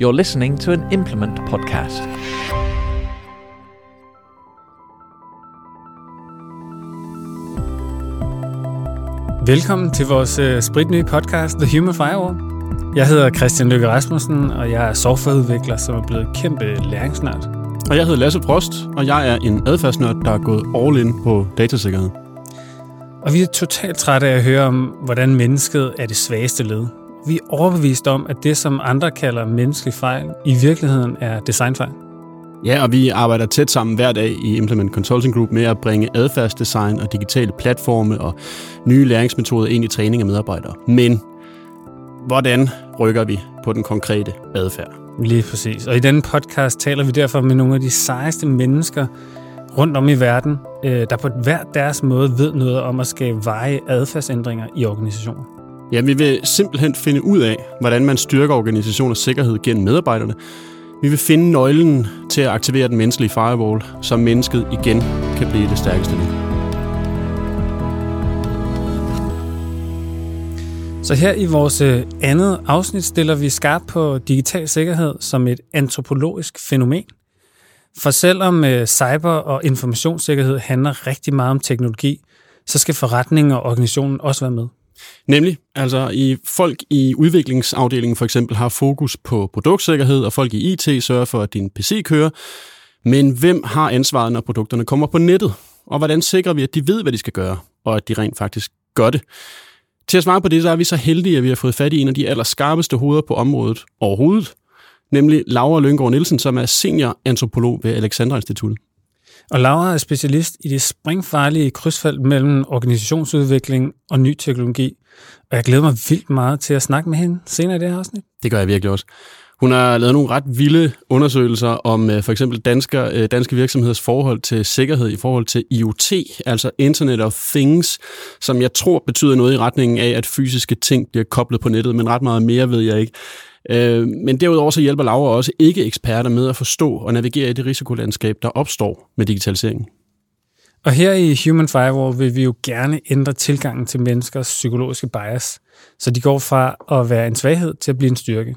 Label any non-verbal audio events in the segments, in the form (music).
You're listening to an Implement podcast. Velkommen til vores uh, spritnye podcast, The Human Firewall. Jeg hedder Christian Løkke Rasmussen, og jeg er softwareudvikler, som er blevet kæmpe læringsnørd. Og jeg hedder Lasse Prost, og jeg er en adfærdsnørd, der er gået all in på datasikkerhed. Og vi er totalt trætte af at høre om, hvordan mennesket er det svageste led. Vi er overbevist om, at det, som andre kalder menneskelig fejl, i virkeligheden er designfejl. Ja, og vi arbejder tæt sammen hver dag i Implement Consulting Group med at bringe adfærdsdesign og digitale platforme og nye læringsmetoder ind i træning af medarbejdere. Men hvordan rykker vi på den konkrete adfærd? Lige præcis. Og i denne podcast taler vi derfor med nogle af de sejeste mennesker rundt om i verden, øh, der på hver deres måde ved noget om at skabe veje adfærdsændringer i organisationer. Ja, vi vil simpelthen finde ud af, hvordan man styrker organisationers sikkerhed gennem medarbejderne. Vi vil finde nøglen til at aktivere den menneskelige firewall, så mennesket igen kan blive det stærkeste liv. Så her i vores øh, andet afsnit stiller vi skarpt på digital sikkerhed som et antropologisk fænomen. For selvom øh, cyber- og informationssikkerhed handler rigtig meget om teknologi, så skal forretningen og organisationen også være med. Nemlig, altså i folk i udviklingsafdelingen for eksempel har fokus på produktsikkerhed, og folk i IT sørger for, at din PC kører. Men hvem har ansvaret, når produkterne kommer på nettet? Og hvordan sikrer vi, at de ved, hvad de skal gøre, og at de rent faktisk gør det? Til at svare på det, så er vi så heldige, at vi har fået fat i en af de allerskarpeste hoveder på området overhovedet, nemlig Laura Lyngård Nielsen, som er senior antropolog ved Alexandra Instituttet. Og Laura er specialist i det springfarlige krydsfelt mellem organisationsudvikling og ny teknologi. Og jeg glæder mig vildt meget til at snakke med hende senere i det her afsnit. Det gør jeg virkelig også. Hun har lavet nogle ret vilde undersøgelser om øh, for eksempel danske, øh, danske virksomheders forhold til sikkerhed i forhold til IoT, altså Internet of Things, som jeg tror betyder noget i retningen af, at fysiske ting bliver koblet på nettet, men ret meget mere ved jeg ikke. Øh, men derudover så hjælper Laura også ikke eksperter med at forstå og navigere i det risikolandskab, der opstår med digitaliseringen. Og her i Human Firewall vil vi jo gerne ændre tilgangen til menneskers psykologiske bias, så de går fra at være en svaghed til at blive en styrke.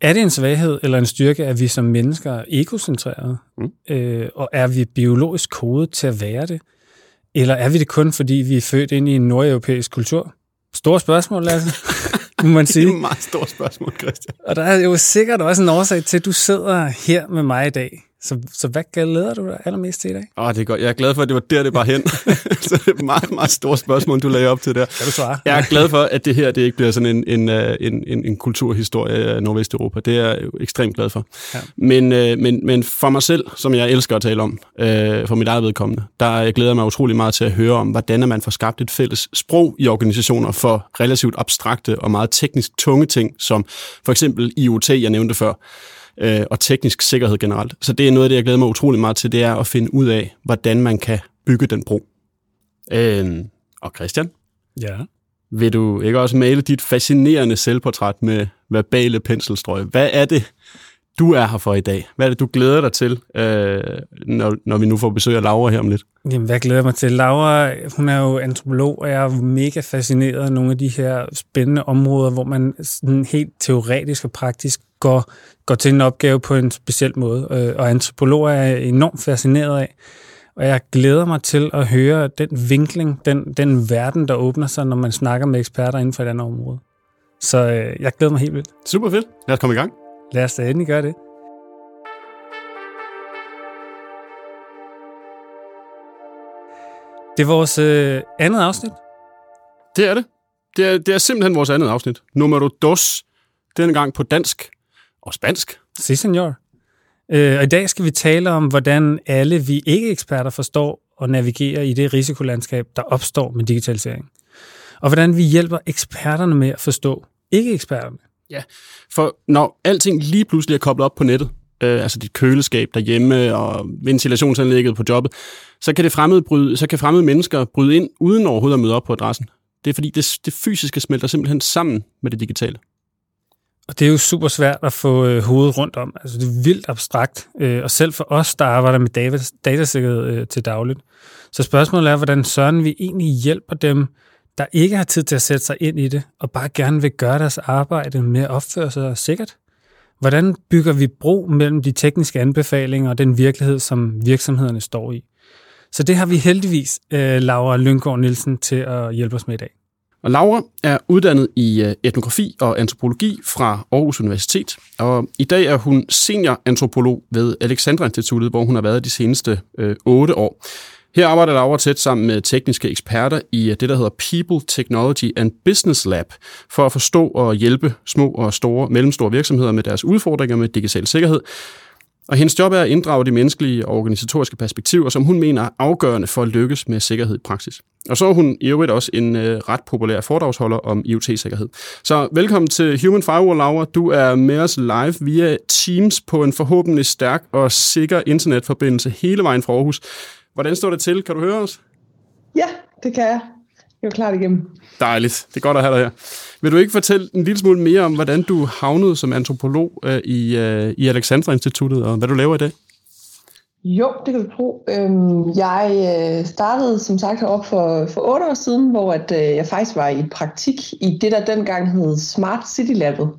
Er det en svaghed eller en styrke, at vi som mennesker er egocentrerede? Mm. Øh, og er vi biologisk kodet til at være det? Eller er vi det kun, fordi vi er født ind i en nordeuropæisk kultur? Store spørgsmål, Lasse. (laughs) må man sige. (laughs) Det er et meget stort spørgsmål, Christian. Og der er jo sikkert også en årsag til, at du sidder her med mig i dag. Så, så hvad glæder du dig allermest til i dag? Åh, det er godt. Jeg er glad for, at det var der, det bare hen. (laughs) så det er et meget, meget stort spørgsmål, du lagde op til der. Kan du svare? Jeg er glad for, at det her det ikke bliver sådan en, en, øh, en, en, en kulturhistorie af Nordvesteuropa. Det er jeg ekstremt glad for. Ja. Men, øh, men, men for mig selv, som jeg elsker at tale om, øh, for mit eget vedkommende, der glæder jeg mig utrolig meget til at høre om, hvordan man får skabt et fælles sprog i organisationer for relativt abstrakte og meget teknisk tunge ting, som for eksempel IoT, jeg nævnte før øh, og teknisk sikkerhed generelt. Så det er noget af det, jeg glæder mig utrolig meget til, det er at finde ud af, hvordan man kan bygge den bro. Øh, og Christian? Ja? Vil du ikke også male dit fascinerende selvportræt med verbale penselstrøg? Hvad er det, du er her for i dag? Hvad er det, du glæder dig til, øh, når, når vi nu får besøg af Laura her om lidt? Jamen, hvad glæder jeg mig til? Laura, hun er jo antropolog, og jeg er mega fascineret af nogle af de her spændende områder, hvor man sådan helt teoretisk og praktisk går, går til en opgave på en speciel måde. Øh, og antropologer er jeg enormt fascineret af. Og jeg glæder mig til at høre den vinkling, den, den verden, der åbner sig, når man snakker med eksperter inden for et andet område. Så øh, jeg glæder mig helt vildt. Super fedt. Lad os komme i gang. Lad os da endelig gøre det. Det er vores øh, andet afsnit. Det er det. Det er, det er simpelthen vores andet afsnit. Nummer dos. Denne gang på dansk og spansk. Si, senor. Øh, og i dag skal vi tale om, hvordan alle vi ikke-eksperter forstår og navigerer i det risikolandskab, der opstår med digitalisering. Og hvordan vi hjælper eksperterne med at forstå ikke-eksperterne. Ja, for når alting lige pludselig er koblet op på nettet, øh, altså dit køleskab derhjemme og ventilationsanlægget på jobbet, så kan, det fremmede bryde, så kan fremmede mennesker bryde ind uden overhovedet at møde op på adressen. Det er fordi, det, det fysiske smelter simpelthen sammen med det digitale. Og det er jo super svært at få øh, hovedet rundt om. Altså, det er vildt abstrakt. Øh, og selv for os, der arbejder med data, datasikkerhed øh, til dagligt. Så spørgsmålet er, hvordan søren vi egentlig hjælper dem, der ikke har tid til at sætte sig ind i det, og bare gerne vil gøre deres arbejde med at opføre sig sikkert. Hvordan bygger vi bro mellem de tekniske anbefalinger og den virkelighed, som virksomhederne står i? Så det har vi heldigvis øh, Laura Lyngård Nielsen til at hjælpe os med i dag. Og Laura er uddannet i øh, etnografi og antropologi fra Aarhus Universitet, og i dag er hun senior antropolog ved Alexandra Instituttet, hvor hun har været de seneste øh, otte år. Her arbejder Laura tæt sammen med tekniske eksperter i øh, det, der hedder People, Technology and Business Lab, for at forstå og hjælpe små og store, mellemstore virksomheder med deres udfordringer med digital sikkerhed, og hendes job er at inddrage de menneskelige og organisatoriske perspektiver, som hun mener er afgørende for at lykkes med sikkerhed i praksis. Og så er hun i øvrigt også en øh, ret populær foredragsholder om IoT-sikkerhed. Så velkommen til Human Firewall, Laura. Du er med os live via Teams på en forhåbentlig stærk og sikker internetforbindelse hele vejen fra Aarhus. Hvordan står det til? Kan du høre os? Ja, det kan jeg. Jeg er klar igennem. Dejligt. Det er godt at have dig her. Vil du ikke fortælle en lille smule mere om, hvordan du havnede som antropolog øh, i, øh, i Alexandra Instituttet, og hvad du laver i dag? Jo, det kan du tro. Øhm, jeg øh, startede som sagt heroppe for, for otte år siden, hvor at, øh, jeg faktisk var i praktik i det, der dengang hed Smart City Labet.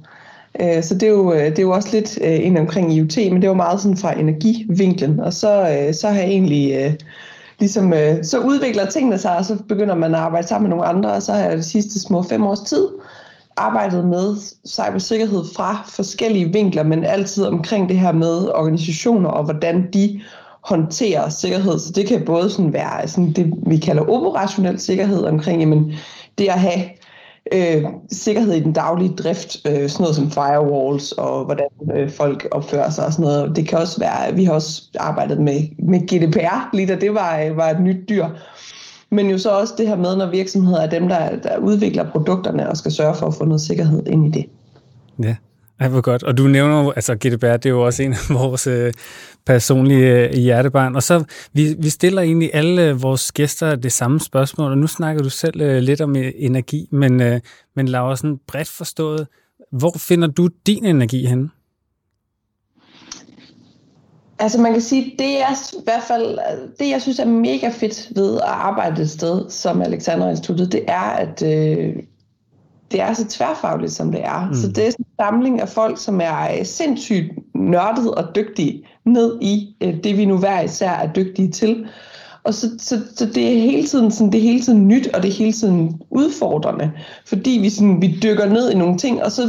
Øh, så det er, jo, øh, det er jo også lidt øh, ind omkring IoT, men det var meget sådan fra energivinklen. Og så, øh, så har jeg egentlig ligesom, så udvikler tingene sig, og så begynder man at arbejde sammen med nogle andre, og så har jeg de sidste små fem års tid arbejdet med cybersikkerhed fra forskellige vinkler, men altid omkring det her med organisationer og hvordan de håndterer sikkerhed. Så det kan både sådan være sådan det, vi kalder operationel sikkerhed omkring jamen, det at have øh, sikkerhed i den daglige drift, øh, sådan noget som firewalls og hvordan øh, folk opfører sig og sådan noget. Det kan også være, vi har også arbejdet med, med GDPR, lige da det var, øh, var et nyt dyr. Men jo så også det her med, når virksomheder er dem, der, der udvikler produkterne og skal sørge for at få noget sikkerhed ind i det. Ja. Ej, hvor godt. Og du nævner altså GDPR, det er jo også en af (laughs) vores øh, personlige øh, hjertebarn. Og så, vi, vi stiller egentlig alle øh, vores gæster det samme spørgsmål, og nu snakker du selv øh, lidt om øh, energi, men, øh, men Laura, sådan bredt forstået, hvor finder du din energi henne? Altså man kan sige, det er i hvert fald, det jeg synes er mega fedt ved at arbejde et sted som Alexander Instituttet, det er, at øh, det er så tværfagligt, som det er. Mm. Så det er en samling af folk, som er sindssygt nørdet og dygtige ned i øh, det, vi nu hver især er dygtige til. Og så, så, så det er hele tiden sådan, det er hele tiden nyt, og det er hele tiden udfordrende, fordi vi, sådan, vi dykker ned i nogle ting, og så,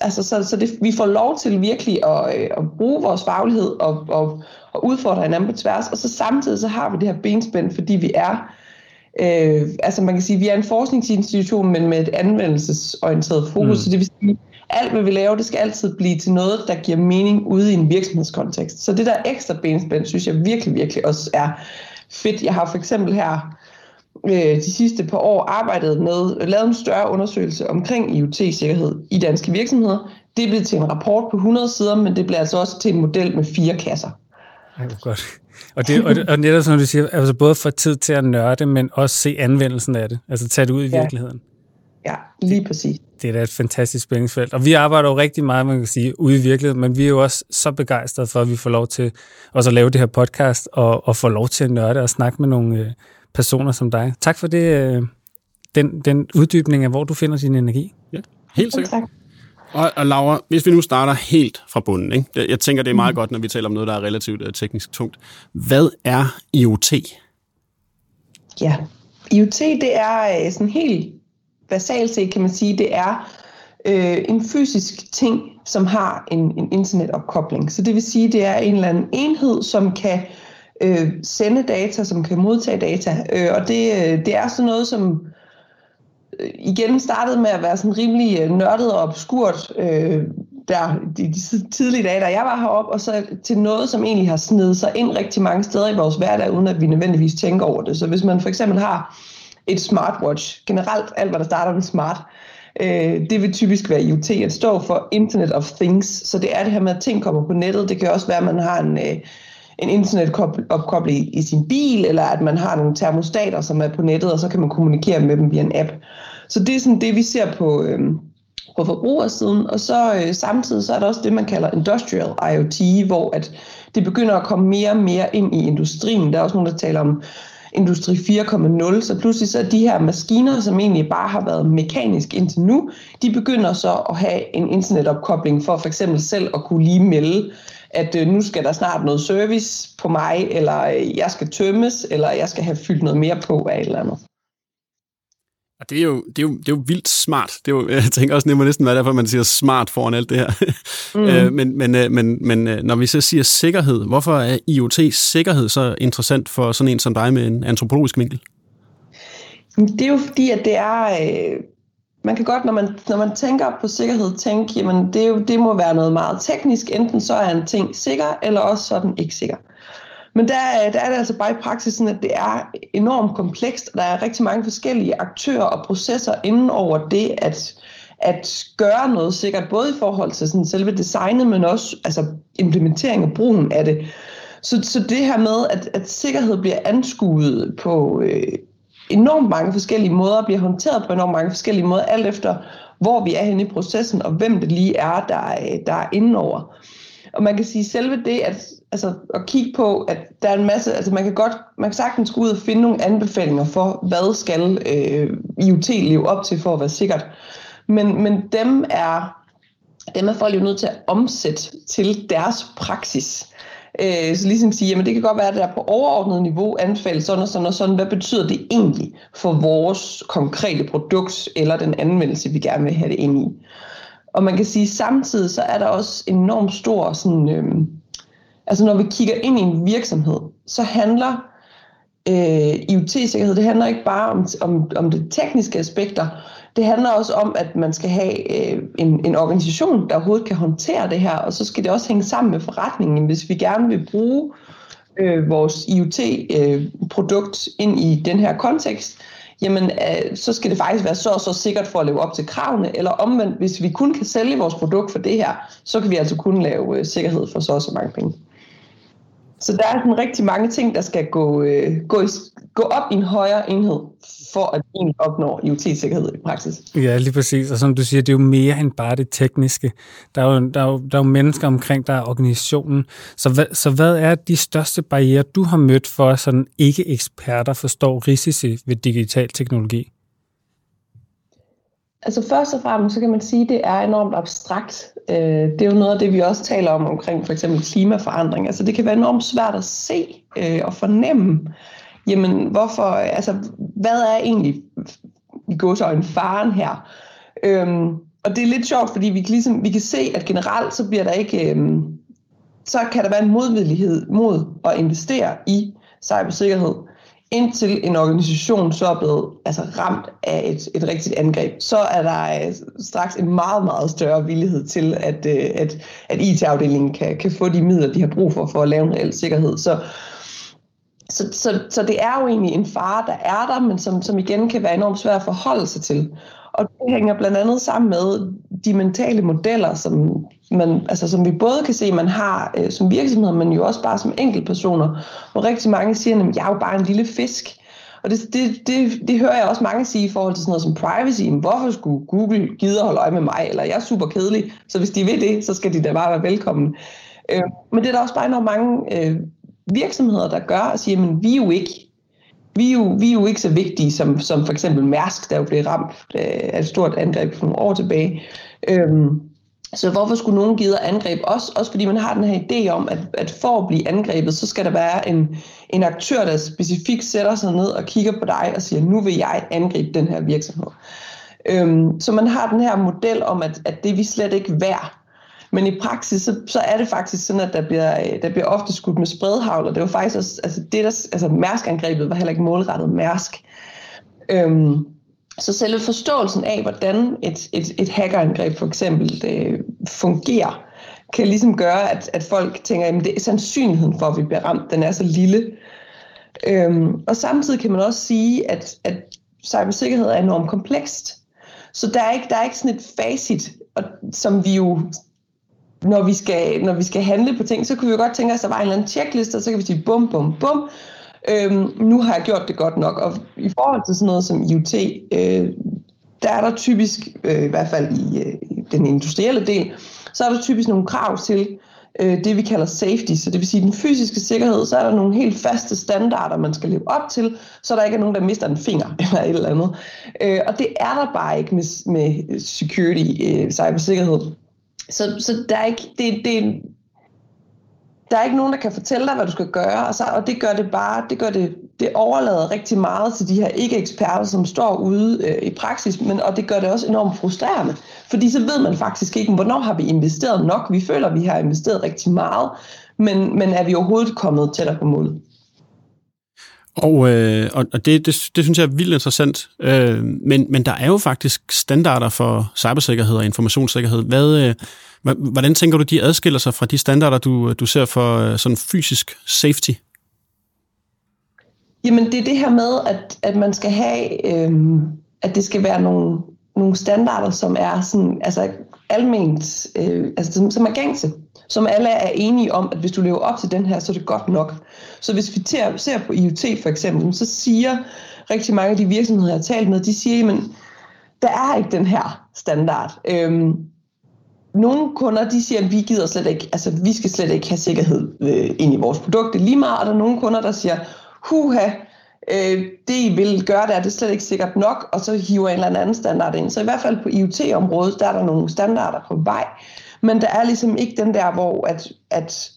altså, så, så det, vi får lov til virkelig at, øh, at bruge vores faglighed og, og, og udfordre hinanden på tværs, og så samtidig så har vi det her benspænd, fordi vi er Øh, altså man kan sige, at vi er en forskningsinstitution, men med et anvendelsesorienteret fokus, mm. så det vil sige, alt hvad vi laver, det skal altid blive til noget, der giver mening ude i en virksomhedskontekst. Så det der ekstra benspænd, synes jeg virkelig, virkelig også er fedt. Jeg har for eksempel her øh, de sidste par år arbejdet med, lavet en større undersøgelse omkring IoT-sikkerhed i danske virksomheder. Det blevet til en rapport på 100 sider, men det bliver altså også til en model med fire kasser. Ej, godt. Og, det, og, og netop som du siger, altså både få tid til at nørde, men også se anvendelsen af det. Altså tage det ud i ja. virkeligheden. Ja, lige præcis. Det er da et fantastisk spændingsfelt. Og vi arbejder jo rigtig meget, man kan sige, ude i virkeligheden, men vi er jo også så begejstrede for, at vi får lov til også at lave det her podcast, og, og få lov til at nørde og snakke med nogle øh, personer som dig. Tak for det, øh, den, den uddybning af, hvor du finder din energi. Ja, helt sikkert. Tak. Og, og Laura, hvis vi nu starter helt fra bunden, ikke? jeg tænker, det er meget mm. godt, når vi taler om noget, der er relativt uh, teknisk tungt. Hvad er IoT? Ja, IoT det er øh, sådan helt basalt set, kan man sige, det er øh, en fysisk ting, som har en, en internetopkobling. Så det vil sige, det er en eller anden enhed, som kan øh, sende data, som kan modtage data. Øh, og det, øh, det er sådan noget, som Øh, Øh, igen startede med at være sådan rimelig øh, nørdet og obskurt øh, der de, de tidlige dage, da jeg var heroppe, og så til noget, som egentlig har snedet sig ind rigtig mange steder i vores hverdag, uden at vi nødvendigvis tænker over det. Så hvis man for eksempel har et smartwatch, generelt alt, hvad der starter med smart, øh, det vil typisk være IoT. at står for Internet of Things, så det er det her med, at ting kommer på nettet. Det kan også være, at man har en... Øh, en internetopkobling i sin bil, eller at man har nogle termostater, som er på nettet, og så kan man kommunikere med dem via en app. Så det er sådan det, vi ser på, øh, på forbrugersiden. Og så øh, samtidig så er der også det, man kalder industrial IoT, hvor at det begynder at komme mere og mere ind i industrien. Der er også nogen, der taler om Industri 4.0, så pludselig så de her maskiner, som egentlig bare har været mekanisk indtil nu, de begynder så at have en internetopkobling for for eksempel selv at kunne lige melde, at øh, nu skal der snart noget service på mig, eller øh, jeg skal tømmes, eller jeg skal have fyldt noget mere på af et eller andet. Og det er, jo, det, er jo, det er jo vildt smart. Det er jo, (laughs) jeg tænker også, det må næsten være derfor, man siger smart foran alt det her. (laughs) Mm. Øh, men, men, men, men når vi så siger sikkerhed, hvorfor er IoT-sikkerhed så interessant for sådan en som dig med en antropologisk vinkel? Det er jo fordi, at det er... Øh, man kan godt, når man, når man tænker på sikkerhed, tænke, jamen det, er jo, det må være noget meget teknisk. Enten så er en ting sikker, eller også så er den ikke sikker. Men der, der er det altså bare i praksis sådan, at det er enormt komplekst, og der er rigtig mange forskellige aktører og processer inden over det at, at gøre noget sikkert, både i forhold til sådan selve designet, men også altså implementering og brugen af det. Så, så det her med, at, at sikkerhed bliver anskuet på øh, enormt mange forskellige måder, bliver håndteret på enormt mange forskellige måder, alt efter hvor vi er henne i processen, og hvem det lige er, der, øh, der er indenover. Og man kan sige selve det, at, altså, at kigge på, at der er en masse, altså man kan godt, man kan sagtens gå ud og finde nogle anbefalinger for, hvad skal øh, IoT leve op til for at være sikkert. Men, men dem er, dem er folk jo nødt til at omsætte til deres praksis. Øh, så ligesom sige, jamen det kan godt være, at der på overordnet niveau anbefales sådan og sådan og sådan. Hvad betyder det egentlig for vores konkrete produkt eller den anvendelse, vi gerne vil have det ind i? Og man kan sige, samtidig så er der også enormt stor sådan, øh, altså når vi kigger ind i en virksomhed, så handler øh, IoT-sikkerhed, det handler ikke bare om, om, om det tekniske aspekter, det handler også om, at man skal have øh, en, en organisation, der overhovedet kan håndtere det her, og så skal det også hænge sammen med forretningen, hvis vi gerne vil bruge øh, vores IoT-produkt øh, ind i den her kontekst, jamen øh, så skal det faktisk være så og så sikkert for at leve op til kravene, eller omvendt, hvis vi kun kan sælge vores produkt for det her, så kan vi altså kun lave øh, sikkerhed for så og så mange penge. Så der er sådan rigtig mange ting, der skal gå, øh, gå, i, gå op i en højere enhed, for at egentlig opnå IoT-sikkerhed i praksis. Ja, lige præcis. Og som du siger, det er jo mere end bare det tekniske. Der er jo, der er jo, der er jo mennesker omkring, der er organisationen. Så hvad, så hvad er de største barriere, du har mødt for, at sådan ikke-eksperter forstår risici ved digital teknologi? Altså først og fremmest, så kan man sige, at det er enormt abstrakt. Øh, det er jo noget af det, vi også taler om omkring for eksempel klimaforandring. Altså det kan være enormt svært at se øh, og fornemme, jamen hvorfor, altså hvad er egentlig i går så en faren her? Øhm, og det er lidt sjovt, fordi vi kan, ligesom, vi kan se, at generelt så bliver der ikke, øhm, så kan der være en modvillighed mod at investere i cybersikkerhed indtil en organisation så er blevet altså, ramt af et, et rigtigt angreb, så er der øh, straks en meget, meget større villighed til, at, øh, at, at IT-afdelingen kan, kan få de midler, de har brug for, for at lave en reel sikkerhed. Så, så, så, så det er jo egentlig en fare, der er der, men som, som igen kan være enormt svært at forholde sig til. Og det hænger blandt andet sammen med de mentale modeller, som, man, altså, som vi både kan se, man har øh, som virksomhed, men jo også bare som enkeltpersoner, hvor rigtig mange siger, at jeg er jo bare en lille fisk. Og det, det, det, det hører jeg også mange sige i forhold til sådan noget som privacy. Men Hvorfor skulle Google gide at holde øje med mig? Eller jeg er super kedelig, så hvis de vil det, så skal de da bare være velkommen. Øh, men det er der også bare enormt mange øh, virksomheder, der gør og siger, men vi er jo ikke vi er, jo, vi er jo ikke så vigtige som, som for eksempel Mærsk, der jo blev ramt øh, af et stort angreb for nogle år tilbage. Øhm, så hvorfor skulle nogen give angreb os? Også fordi man har den her idé om, at, at for at blive angrebet, så skal der være en, en aktør, der specifikt sætter sig ned og kigger på dig og siger, nu vil jeg angribe den her virksomhed. Øhm, så man har den her model om, at, at det er vi slet ikke værd. Men i praksis, så, så er det faktisk sådan, at der bliver, der bliver ofte skudt med spredhavl, og det var faktisk også, altså det der, altså mærskangrebet var heller ikke målrettet Mærsk. Øhm, så selve forståelsen af, hvordan et, et, et hackerangreb for eksempel øh, fungerer, kan ligesom gøre, at, at folk tænker, at det er sandsynligheden for, at vi bliver ramt, den er så lille. Øhm, og samtidig kan man også sige, at, at cybersikkerhed er enormt komplekst. Så der er ikke, der er ikke sådan et facit, og, som vi jo når vi, skal, når vi skal handle på ting, så kunne vi jo godt tænke os, at der var en eller anden checkliste, og så kan vi sige bum, bum, bum. Øhm, nu har jeg gjort det godt nok. Og i forhold til sådan noget som IoT, øh, der er der typisk, øh, i hvert fald i, øh, den industrielle del, så er der typisk nogle krav til, øh, det, vi kalder safety. Så det vil sige, den fysiske sikkerhed, så er der nogle helt faste standarder, man skal leve op til, så der ikke er nogen, der mister en finger (laughs) eller et eller andet. Øh, og det er der bare ikke med, med security, øh, cybersikkerhed. Så, så der er ikke, det, det, der er ikke nogen, der kan fortælle dig, hvad du skal gøre, og, så, og det gør det bare, det gør det, det overlader rigtig meget til de her ikke-eksperter, som står ude øh, i praksis, men, og det gør det også enormt frustrerende, fordi så ved man faktisk ikke, hvornår har vi investeret nok. Vi føler, vi har investeret rigtig meget, men, men er vi overhovedet kommet tættere på målet? Og, øh, og det, det, det synes jeg er vildt interessant. Øh, men, men der er jo faktisk standarder for cybersikkerhed og informationssikkerhed. Hvad, øh, hvordan tænker du, de adskiller sig fra de standarder, du, du ser for øh, sådan fysisk safety? Jamen det er det her med, at, at man skal have, øh, at det skal være nogle, nogle standarder, som er sådan, altså alment, øh, altså som, som er gængse som alle er enige om, at hvis du lever op til den her, så er det godt nok. Så hvis vi ser på IoT for eksempel, så siger rigtig mange af de virksomheder, jeg har talt med, de siger, at der er ikke den her standard. Øhm, nogle kunder, de siger, at vi gider slet ikke, altså vi skal slet ikke have sikkerhed øh, ind i vores produkter lige meget, og der er nogle kunder, der siger, huha, øh, det I vil gøre der, det er slet ikke sikkert nok, og så hiver en eller anden standard ind. Så i hvert fald på IoT-området, der er der nogle standarder på vej, men der er ligesom ikke den der, hvor at, at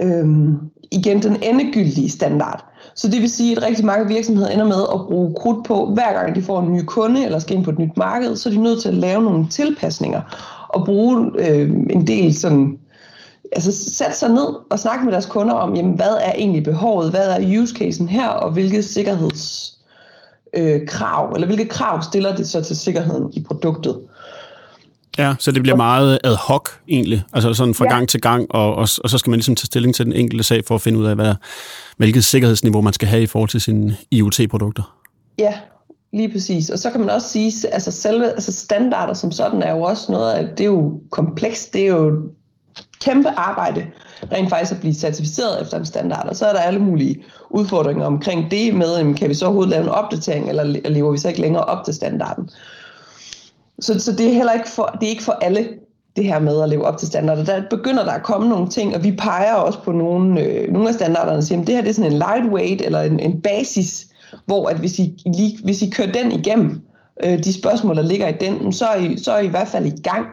øhm, igen den endegyldige standard. Så det vil sige, at rigtig mange virksomheder ender med at bruge krudt på, hver gang de får en ny kunde eller skal ind på et nyt marked, så er de nødt til at lave nogle tilpasninger og bruge øh, en del sådan, altså sætte sig ned og snakke med deres kunder om, jamen, hvad er egentlig behovet, hvad er use casen her, og hvilke sikkerheds øh, krav, eller hvilke krav stiller det så til sikkerheden i produktet. Ja, så det bliver meget ad hoc egentlig, altså sådan fra ja. gang til gang, og, og, og så skal man ligesom tage stilling til den enkelte sag for at finde ud af, hvad, hvilket sikkerhedsniveau man skal have i forhold til sine IoT-produkter. Ja, lige præcis. Og så kan man også sige, altså selve altså standarder som sådan er jo også noget af, det er jo komplekst, det er jo kæmpe arbejde rent faktisk at blive certificeret efter en standard, og så er der alle mulige udfordringer omkring det med, kan vi så overhovedet lave en opdatering, eller lever vi så ikke længere op til standarden. Så, så det er heller ikke for, det er ikke for alle, det her med at leve op til standarder. Der begynder der at komme nogle ting, og vi peger også på nogle, øh, nogle af standarderne og siger, at det her det er sådan en lightweight eller en, en basis, hvor at hvis, I, lige, hvis I kører den igennem, øh, de spørgsmål, der ligger i den, så er I, så er I i hvert fald i gang.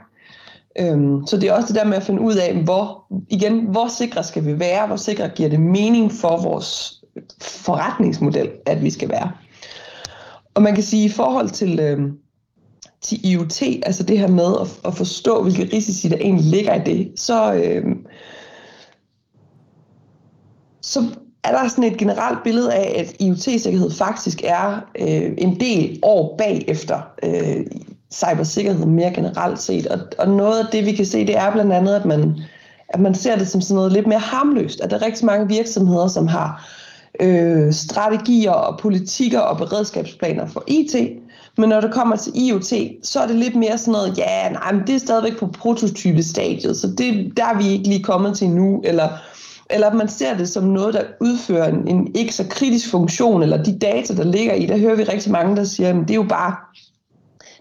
Øhm, så det er også det der med at finde ud af, hvor, igen, hvor sikre skal vi være, hvor sikre giver det mening for vores forretningsmodel, at vi skal være. Og man kan sige, i forhold til, øh, til IoT, altså det her med at, at forstå, hvilke risici der egentlig ligger i det, så, øh, så er der sådan et generelt billede af, at IoT-sikkerhed faktisk er øh, en del år bagefter øh, cybersikkerhed mere generelt set. Og, og noget af det, vi kan se, det er blandt andet, at man, at man ser det som sådan noget lidt mere harmløst. At der er rigtig mange virksomheder, som har øh, strategier og politikker og beredskabsplaner for IT, men når det kommer til IoT, så er det lidt mere sådan noget, ja, nej, men det er stadigvæk på prototypestadiet, så det, der er vi ikke lige kommet til nu, eller, eller man ser det som noget, der udfører en, en ikke så kritisk funktion, eller de data, der ligger i, der hører vi rigtig mange, der siger, at det er jo bare,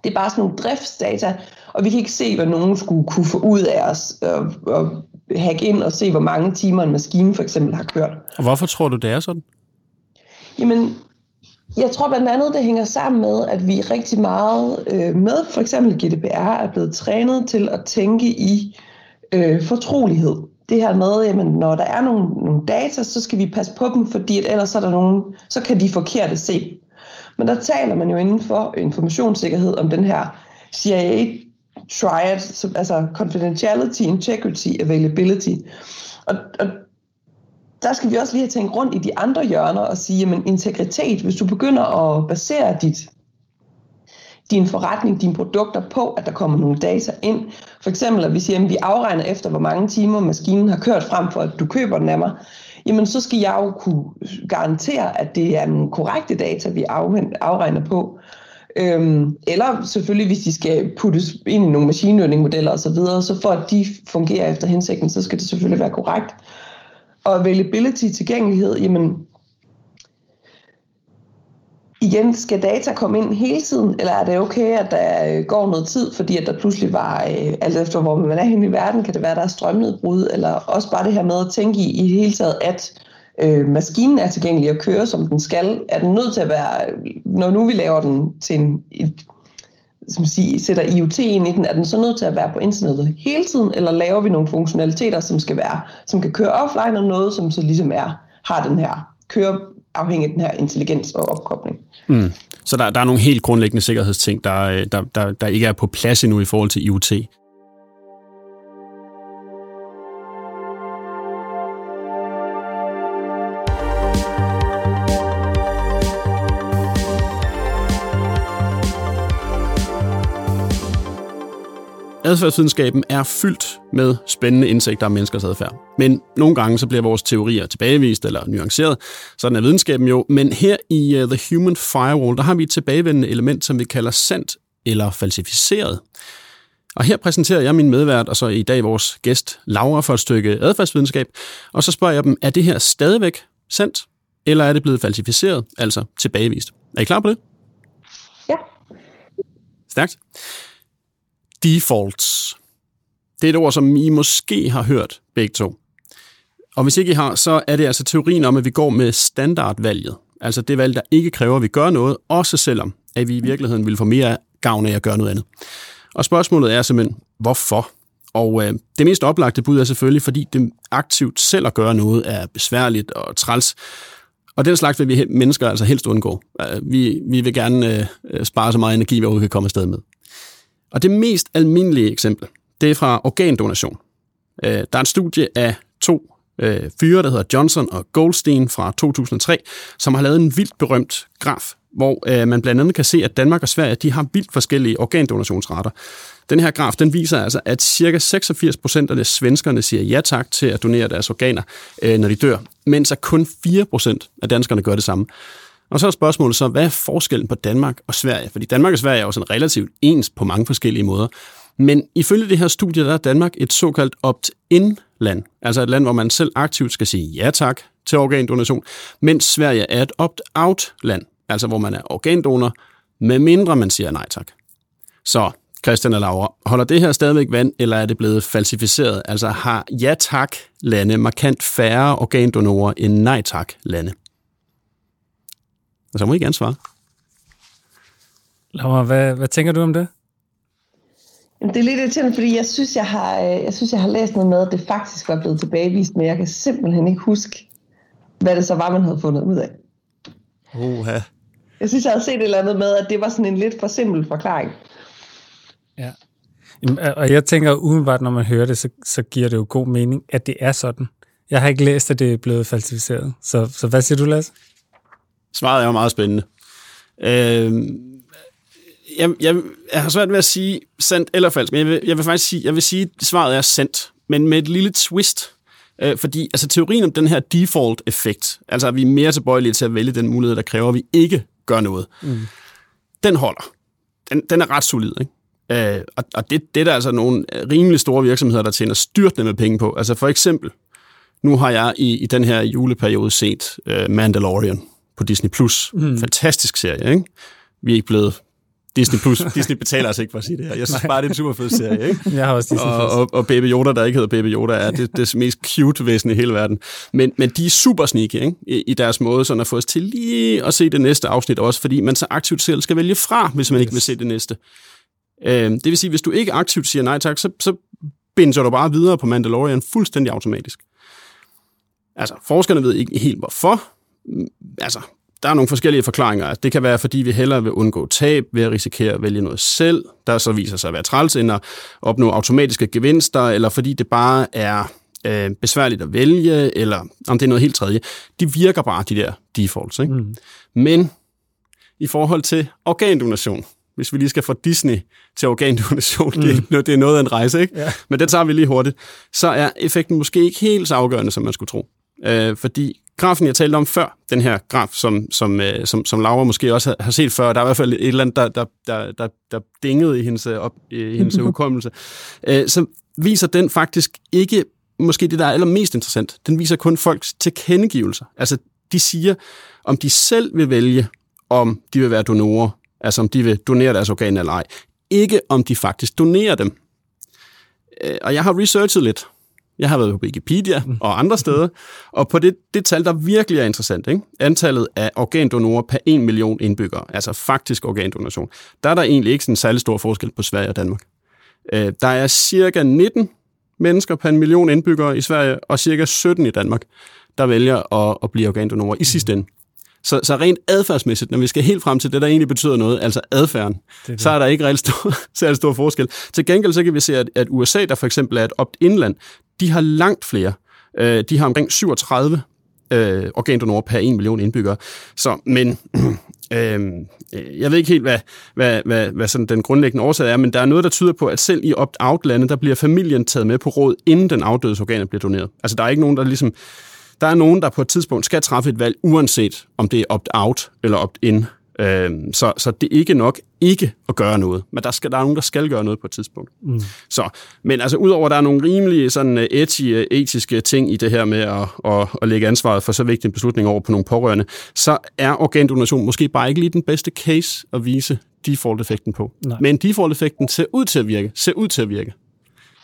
det er bare sådan nogle driftsdata, og vi kan ikke se, hvad nogen skulle kunne få ud af os, og, og hacke ind og se, hvor mange timer en maskine for eksempel har kørt. Og hvorfor tror du, det er sådan? Jamen, jeg tror blandt andet, det hænger sammen med, at vi rigtig meget øh, med for eksempel GDPR er blevet trænet til at tænke i øh, fortrolighed. Det her med, at når der er nogle, nogle data, så skal vi passe på dem, fordi at ellers er der nogen, så kan de forkerte se. Men der taler man jo inden for informationssikkerhed om den her CIA triad, som, altså confidentiality, integrity, availability. Og, og der skal vi også lige have tænkt rundt i de andre hjørner og sige, jamen integritet, hvis du begynder at basere dit, din forretning, dine produkter på, at der kommer nogle data ind. For eksempel, at vi siger, at vi afregner efter, hvor mange timer maskinen har kørt frem for, at du køber den af mig. Jamen, så skal jeg jo kunne garantere, at det er nogle korrekte data, vi afregner på. Øhm, eller selvfølgelig, hvis de skal puttes ind i nogle machine learning modeller osv., så, så for at de fungerer efter hensigten, så skal det selvfølgelig være korrekt. Og availability, tilgængelighed, jamen, igen, skal data komme ind hele tiden, eller er det okay, at der øh, går noget tid, fordi at der pludselig var, øh, alt efter hvor man er henne i verden, kan det være, at der er strømnedbrud, eller også bare det her med at tænke i, i det hele taget, at øh, maskinen er tilgængelig at køre, som den skal. Er den nødt til at være, når nu vi laver den til en, et, som sige, sætter IoT ind i den, er den så nødt til at være på internettet hele tiden, eller laver vi nogle funktionaliteter, som skal være, som kan køre offline, og noget, som så ligesom er, har den her, køre afhængig af den her intelligens og opkobling. Mm. Så der, der er nogle helt grundlæggende sikkerhedsting, der, øh, der, der, der ikke er på plads endnu i forhold til IoT. Adfærdsvidenskaben er fyldt med spændende indsigter om menneskers adfærd. Men nogle gange så bliver vores teorier tilbagevist eller nuanceret. Sådan er videnskaben jo. Men her i uh, The Human Firewall, der har vi et tilbagevendende element, som vi kalder sandt eller falsificeret. Og her præsenterer jeg min medvært, og så i dag vores gæst, Laura, for et stykke adfærdsvidenskab. Og så spørger jeg dem, er det her stadigvæk sandt, eller er det blevet falsificeret, altså tilbagevist? Er I klar på det? Ja. Stærkt. Defaults. Det er et ord, som I måske har hørt begge to. Og hvis ikke I har, så er det altså teorien om, at vi går med standardvalget. Altså det valg, der ikke kræver, at vi gør noget, også selvom at vi i virkeligheden vil få mere gavn af at gøre noget andet. Og spørgsmålet er simpelthen, hvorfor? Og øh, det mest oplagte bud er selvfølgelig, fordi det aktivt selv at gøre noget er besværligt og træls. Og den slags vil vi mennesker altså helst undgå. Øh, vi, vi vil gerne øh, spare så meget energi, vi overhovedet kan komme afsted med. Og det mest almindelige eksempel, det er fra organdonation. Øh, der er en studie af to øh, fyre, der hedder Johnson og Goldstein fra 2003, som har lavet en vildt berømt graf, hvor øh, man blandt andet kan se, at Danmark og Sverige de har vildt forskellige organdonationsrater. Den her graf den viser altså, at ca. 86 procent af svenskerne siger ja tak til at donere deres organer, øh, når de dør, mens at kun 4 procent af danskerne gør det samme. Og så er spørgsmålet så, hvad er forskellen på Danmark og Sverige? Fordi Danmark og Sverige er jo sådan relativt ens på mange forskellige måder. Men ifølge det her studie, der er Danmark et såkaldt opt-in-land. Altså et land, hvor man selv aktivt skal sige ja tak til organdonation, mens Sverige er et opt-out-land. Altså hvor man er organdonor, med mindre man siger nej tak. Så Christian og Laura, holder det her stadigvæk vand, eller er det blevet falsificeret? Altså har ja tak lande markant færre organdonorer end nej tak lande? Og så må I gerne svare. Laura, hvad, hvad tænker du om det? Jamen, det er lidt irriterende, fordi jeg synes, jeg har, øh, jeg synes, jeg har læst noget med, at det faktisk var blevet tilbagevist, men jeg kan simpelthen ikke huske, hvad det så var, man havde fundet ud af. Oha. Jeg synes, jeg havde set et eller andet med, at det var sådan en lidt for simpel forklaring. Ja. Og jeg tænker umiddelbart, når man hører det, så, så giver det jo god mening, at det er sådan. Jeg har ikke læst, at det er blevet falsificeret. Så, så hvad siger du, Lasse? Svaret er jo meget spændende. Øh, jeg, jeg, jeg har svært ved at sige sandt eller falsk, men jeg vil, jeg vil faktisk sige, jeg vil sige, at svaret er sandt, men med et lille twist. Øh, fordi altså, teorien om den her default-effekt, altså at vi er mere tilbøjelige til at vælge den mulighed, der kræver, at vi ikke gør noget, mm. den holder. Den, den er ret solid, ikke? Øh, og og det, det er der altså nogle rimelig store virksomheder, der tjener styrtende med penge på. Altså for eksempel, nu har jeg i, i den her juleperiode set uh, Mandalorian på Disney+. Plus. Mm. Fantastisk serie, ikke? Vi er ikke blevet Disney Plus. (laughs) Disney betaler os ikke for at sige det her. Jeg synes bare, det er en super fed serie. Ikke? (laughs) Jeg har også Disney og, og, og Baby Yoda, der ikke hedder Baby Yoda, er det, det mest cute væsen i hele verden. Men, men de er super sneaky ikke? I, i deres måde sådan at få os til lige at se det næste afsnit også, fordi man så aktivt selv skal vælge fra, hvis man yes. ikke vil se det næste. Øh, det vil sige, hvis du ikke aktivt siger nej tak, så, så binder du bare videre på Mandalorian fuldstændig automatisk. Altså, forskerne ved ikke helt hvorfor. Altså, der er nogle forskellige forklaringer. Det kan være, fordi vi hellere vil undgå tab ved at risikere at vælge noget selv, der så viser sig at være træls, end at opnå automatiske gevinster, eller fordi det bare er øh, besværligt at vælge, eller om det er noget helt tredje. De virker bare, de der defaults. Ikke? Mm. Men i forhold til organdonation, hvis vi lige skal fra Disney til organdonation, mm. det, det er noget af en rejse, ikke? Ja. men det tager vi lige hurtigt, så er effekten måske ikke helt så afgørende, som man skulle tro. Øh, fordi grafen, jeg talte om før, den her graf, som, som, øh, som, som Laura måske også har set før, der er i hvert fald et eller andet, der, der, der, der, der dingede i hendes, øh, op, i hendes (laughs) hukommelse, øh, så viser den faktisk ikke, måske det, der er allermest interessant, den viser kun folks tilkendegivelser. Altså, de siger, om de selv vil vælge om de vil være donorer, altså om de vil donere deres organer eller ej. Ikke om de faktisk donerer dem. Øh, og jeg har researchet lidt. Jeg har været på Wikipedia og andre steder, og på det, det tal, der virkelig er interessant, ikke? antallet af organdonorer per 1 million indbyggere, altså faktisk organdonation, der er der egentlig ikke sådan en særlig stor forskel på Sverige og Danmark. Øh, der er cirka 19 mennesker per en million indbyggere i Sverige, og cirka 17 i Danmark, der vælger at, at blive organdonorer i sidste ende. Så, så rent adfærdsmæssigt, når vi skal helt frem til det, der egentlig betyder noget, altså adfærden, det det. så er der ikke rigtig stor, (laughs) særlig stor forskel. Til gengæld så kan vi se, at, at USA, der for eksempel er et opt-in-land, de har langt flere. Øh, de har omkring 37 øh, organdonorer per 1 million indbyggere. Så, men (clears throat) øh, jeg ved ikke helt, hvad, hvad, hvad, hvad sådan den grundlæggende årsag er, men der er noget, der tyder på, at selv i opt-out-lande, der bliver familien taget med på råd, inden den afdødes organer bliver doneret. Altså, der er ikke nogen, der ligesom... Der er nogen, der på et tidspunkt skal træffe et valg, uanset om det er opt-out eller opt-in. Øh, så, så det er ikke nok ikke at gøre noget, men der, skal, der er nogen, der skal gøre noget på et tidspunkt. Mm. Så, men altså, udover at der er nogle rimelige sådan, øh, etiske ting i det her med at, at, at lægge ansvaret for så vigtig en beslutning over på nogle pårørende, så er organdonation måske bare ikke lige den bedste case at vise default-effekten på. Nej. Men default-effekten ser ud til at virke. Ser ud til at virke.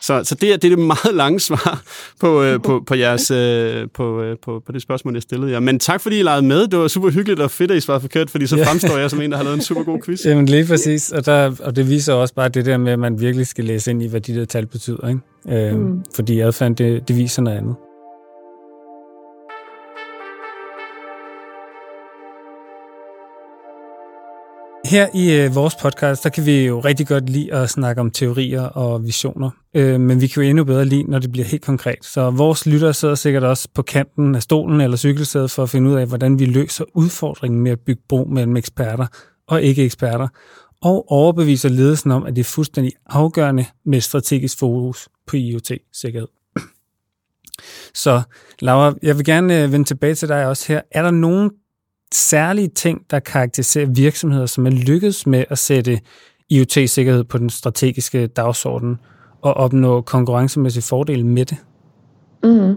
Så, så det, er, det er det meget (laughs) lange svar på, øh, på, på, jeres, øh, på, øh, på, på det spørgsmål, jeg stillede jer. Men tak, fordi I legede med. Det var super hyggeligt og fedt, at I svarede forkert, fordi så fremstår jeg som en, der har lavet en super god quiz. (laughs) Jamen lige præcis, og, der, og det viser også bare det der med, at man virkelig skal læse ind i, hvad de der tal betyder. Ikke? Øh, mm. Fordi adfærd, det, det viser noget andet. Her i øh, vores podcast, der kan vi jo rigtig godt lide at snakke om teorier og visioner, øh, men vi kan jo endnu bedre lide, når det bliver helt konkret. Så vores lyttere sidder sikkert også på kanten af stolen eller cykelsædet for at finde ud af, hvordan vi løser udfordringen med at bygge bro mellem eksperter og ikke-eksperter, og overbeviser ledelsen om, at det er fuldstændig afgørende med strategisk fokus på IoT-sikkerhed. (clears throat) Så Laura, jeg vil gerne øh, vende tilbage til dig også her. Er der nogen særlige ting, der karakteriserer virksomheder, som er lykkedes med at sætte IoT-sikkerhed på den strategiske dagsorden og opnå konkurrencemæssig fordel med det? Mm.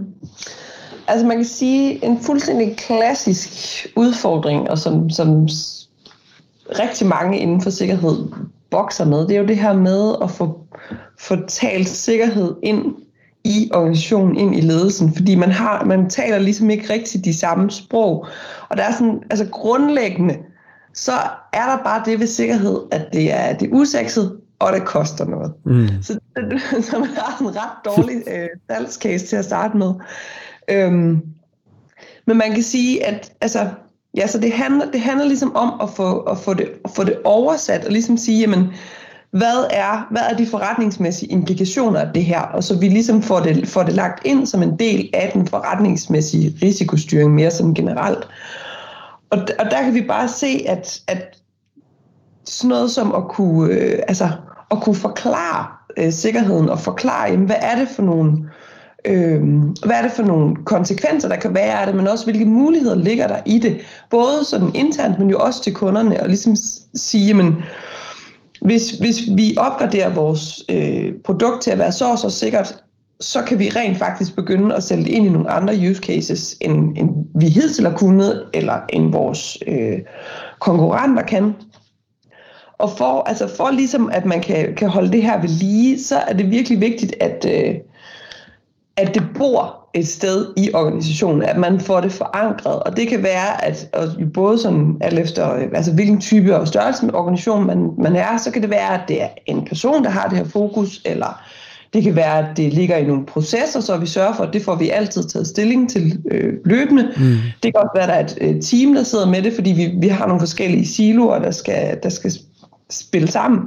Altså man kan sige, en fuldstændig klassisk udfordring, og som, som rigtig mange inden for sikkerhed bokser med, det er jo det her med at få, få talt sikkerhed ind i organisationen, ind i ledelsen, fordi man, har, man taler ligesom ikke rigtig de samme sprog. Og der er sådan, altså grundlæggende, så er der bare det ved sikkerhed, at det er, det er usekset, og det koster noget. Mm. Så, (laughs) så man har en ret dårlig øh, salgscase til at starte med. Øhm, men man kan sige, at altså, ja, så det handler, det handler ligesom om at få, at få, det, at få det oversat, og ligesom sige, jamen, hvad er, hvad er de forretningsmæssige implikationer af det her, og så vi ligesom får det, får det lagt ind som en del af den forretningsmæssige risikostyring mere sådan generelt. Og, og der kan vi bare se, at, at sådan noget som at kunne, øh, altså, at kunne forklare øh, sikkerheden og forklare, jamen, hvad er det for nogle øh, hvad er det for nogle konsekvenser, der kan være af det, men også hvilke muligheder ligger der i det, både sådan internt, men jo også til kunderne, og ligesom sige, jamen, hvis, hvis vi opgraderer vores øh, produkt til at være så og så sikkert, så kan vi rent faktisk begynde at sælge det ind i nogle andre use cases, end, end vi hidtil har kunnet, eller end vores øh, konkurrenter kan. Og for, altså for ligesom, at man kan, kan holde det her ved lige, så er det virkelig vigtigt, at, øh, at det bor et sted i organisationen, at man får det forankret. Og det kan være, at og både sådan, alt efter altså, hvilken type og størrelse organisation man, man er, så kan det være, at det er en person, der har det her fokus, eller det kan være, at det ligger i nogle processer, så vi sørger for, at det får vi altid taget stilling til øh, løbende. Mm. Det kan også være, at der er et øh, team, der sidder med det, fordi vi, vi har nogle forskellige siloer, der skal, der skal spille sammen.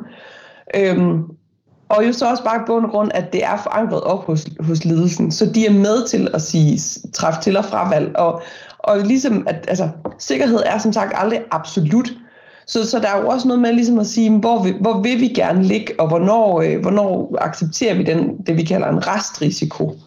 Øhm, og jo så også bare på grund, at det er forankret op hos, hos ledelsen, så de er med til at sige, træffe til- og fravalg. Og, og ligesom, at altså, sikkerhed er som sagt aldrig absolut. Så, så der er jo også noget med ligesom at sige, hvor, vi, hvor vil vi gerne ligge, og hvornår, øh, hvornår accepterer vi den, det, vi kalder en restrisiko.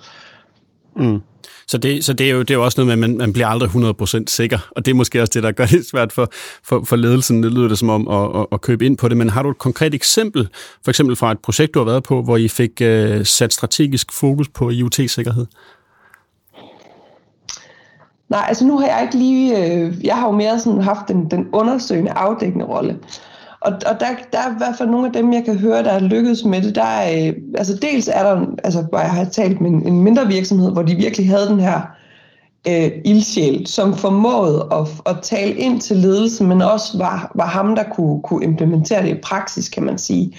Mm. Så det, så det er jo det er jo også noget med, at man, man bliver aldrig 100% sikker, og det er måske også det, der gør (laughs) det svært for, for, for ledelsen, det lyder det som om, at, at, at købe ind på det. Men har du et konkret eksempel, for eksempel fra et projekt, du har været på, hvor I fik øh, sat strategisk fokus på IoT-sikkerhed? Nej, altså nu har jeg ikke lige, øh, jeg har jo mere sådan haft den, den undersøgende, afdækkende rolle. Og, og der, der er i hvert fald nogle af dem, jeg kan høre, der er lykkedes med det. Der er, øh, altså dels er der, altså hvor jeg har talt med en, en mindre virksomhed, hvor de virkelig havde den her øh, ildsjæl, som formåede at, at tale ind til ledelsen, men også var, var ham, der kunne, kunne implementere det i praksis, kan man sige.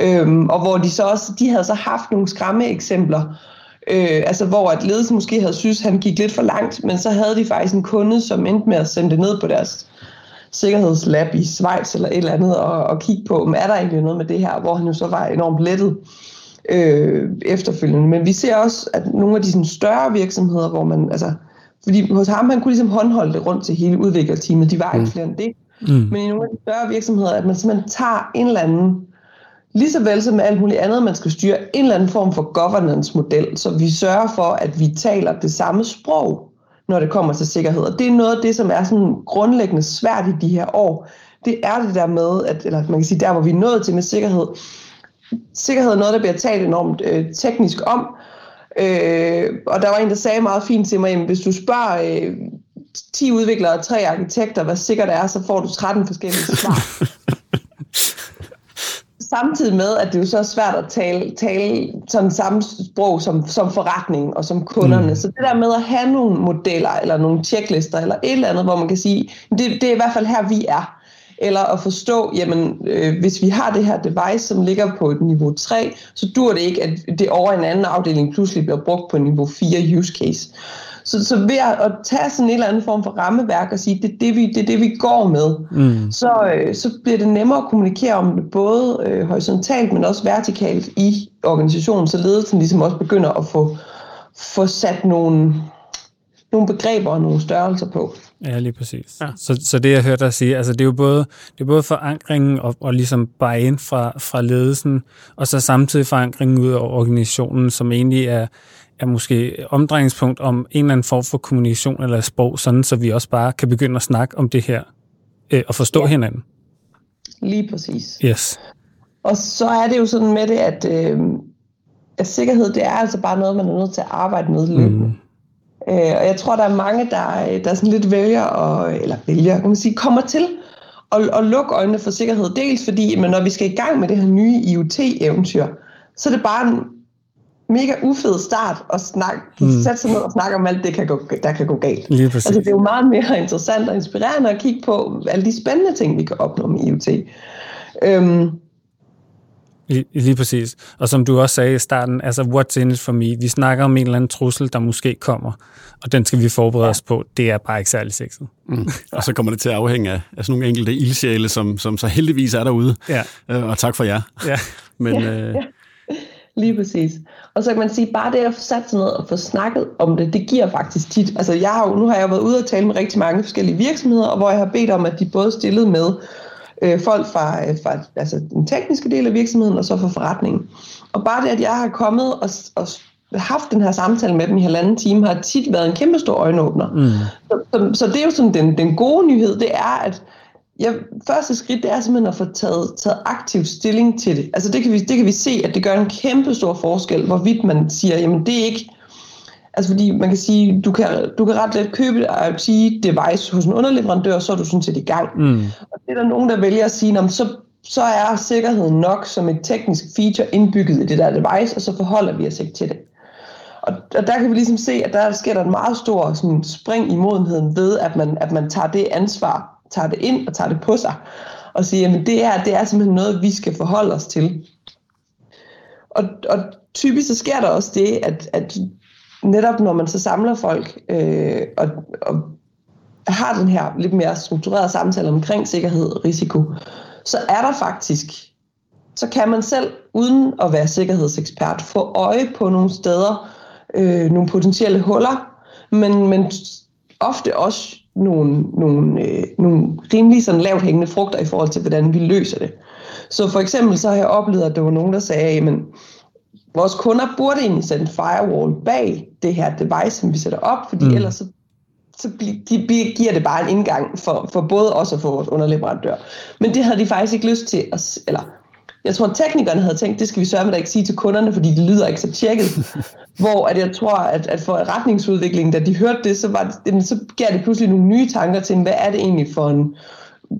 Øhm, og hvor de så også, de havde så haft nogle skræmme eksempler, øh, altså hvor at ledelsen måske havde synes, han gik lidt for langt, men så havde de faktisk en kunde, som endte med at sende det ned på deres sikkerhedslab i Schweiz eller et eller andet, og, og kigge på, om er der egentlig noget med det her, hvor han jo så var enormt lettet øh, efterfølgende. Men vi ser også, at nogle af de sådan, større virksomheder, hvor man, altså, fordi hos ham, han kunne ligesom håndholde det rundt til hele udviklerteamet, de var ikke mm. flere end det. Mm. Men i nogle af de større virksomheder, at man simpelthen tager en eller anden, lige så vel som med alt muligt andet, man skal styre, en eller anden form for governance-model, så vi sørger for, at vi taler det samme sprog, når det kommer til sikkerhed. Og det er noget af det, som er sådan grundlæggende svært i de her år. Det er det der med, at, eller man kan sige, der hvor vi er nået til med sikkerhed. Sikkerhed er noget, der bliver talt enormt øh, teknisk om, Øh, og der var en, der sagde meget fint til mig, at hvis du spørger øh, 10 udviklere og 3 arkitekter, hvad sikkert er, så får du 13 forskellige svar. (laughs) Samtidig med, at det jo så er svært at tale, tale sådan samme sprog som, som forretning og som kunderne. Mm. Så det der med at have nogle modeller, eller nogle checklister, eller et eller andet, hvor man kan sige, det, det er i hvert fald her, vi er eller at forstå, jamen, øh, hvis vi har det her device, som ligger på et niveau 3, så dur det ikke, at det over en anden afdeling pludselig bliver brugt på niveau 4 use case. Så, så ved at tage sådan en eller anden form for rammeværk og sige, det er det, vi, det, er det, vi går med, mm. så, øh, så bliver det nemmere at kommunikere om det, både øh, horisontalt, men også vertikalt i organisationen, så ledelsen ligesom også begynder at få, få sat nogle, nogle begreber og nogle størrelser på. Ja, lige præcis. Ja. Så, så det, jeg hørte dig sige, altså det er jo både, det er både forankringen og, og ligesom bare ind fra, fra ledelsen, og så samtidig forankringen ud af organisationen, som egentlig er, er måske omdrejningspunkt om en eller anden form for kommunikation eller sprog, sådan så vi også bare kan begynde at snakke om det her øh, og forstå ja. hinanden. Lige præcis. Yes. Og så er det jo sådan med det, at, øh, at sikkerhed, det er altså bare noget, man er nødt til at arbejde med løbende. Mm. Øh, og jeg tror, der er mange, der, der sådan lidt vælger, og, eller vælger, kan man sige, kommer til at, at lukke øjnene for sikkerhed. Dels fordi, men når vi skal i gang med det her nye IoT-eventyr, så er det bare mega ufed start at snakke, mm. sætte sig ned og snakke om alt det, kan gå, der kan gå galt. Lige præcis. Altså, det er jo meget mere interessant og inspirerende at kigge på alle de spændende ting, vi kan opnå med IoT. Øhm, Lige, lige præcis. Og som du også sagde i starten, altså what's in it for me? Vi snakker om en eller anden trussel, der måske kommer, og den skal vi forberede ja. os på. Det er bare ikke særlig sexet. Mm. (laughs) Og så kommer det til at afhænge af, af sådan nogle enkelte ildsjæle, som, som så heldigvis er derude. Ja. Øh, og tak for jer. Ja. (laughs) Men, ja, øh... Lige præcis. Og så kan man sige, bare det at få sat sig ned og få snakket om det, det giver faktisk tit. Altså jeg har jo, nu har jeg været ude og tale med rigtig mange forskellige virksomheder, og hvor jeg har bedt om, at de både stillede med øh, folk fra, øh, fra altså, den tekniske del af virksomheden og så fra forretningen. Og bare det, at jeg har kommet og, og haft den her samtale med dem i halvanden time, har tit været en kæmpe stor øjenåbner. Mm. Så, så, så det er jo sådan den, den gode nyhed, det er, at jeg, første skridt, det er simpelthen at få taget, taget aktiv stilling til det. Altså det kan, vi, det kan vi se, at det gør en kæmpe stor forskel, hvorvidt man siger, jamen det er ikke, Altså fordi man kan sige, du kan, du kan ret let købe et IoT-device hos en underleverandør, så er du sådan set i gang. Mm. Og det er der nogen, der vælger at sige, så, så er sikkerheden nok som et teknisk feature indbygget i det der device, og så forholder vi os ikke til det. Og, og der kan vi ligesom se, at der sker der en meget stor sådan, spring i modenheden ved, at man, at man tager det ansvar, tager det ind og tager det på sig, og siger, at det her det er simpelthen noget, vi skal forholde os til. Og, og typisk så sker der også det, at, at netop når man så samler folk øh, og, og har den her lidt mere strukturerede samtale omkring sikkerhed og risiko, så er der faktisk, så kan man selv, uden at være sikkerhedsekspert, få øje på nogle steder, øh, nogle potentielle huller, men, men ofte også nogle, nogle, øh, nogle rimelig sådan lavt hængende frugter i forhold til, hvordan vi løser det. Så for eksempel så har jeg oplevet, at der var nogen, der sagde, at vores kunder burde egentlig sætte en firewall bag det her device, som vi sætter op, fordi mm. ellers så, så de, giver det bare en indgang for, for både os og for vores underleverandør. Men det havde de faktisk ikke lyst til, at, eller Jeg tror, at teknikerne havde tænkt, det skal vi sørge med at ikke sige til kunderne, fordi det lyder ikke så tjekket. (laughs) Hvor at jeg tror, at, at for retningsudviklingen, da de hørte det, så, var det, så gav det pludselig nogle nye tanker til, hvad er det egentlig for en,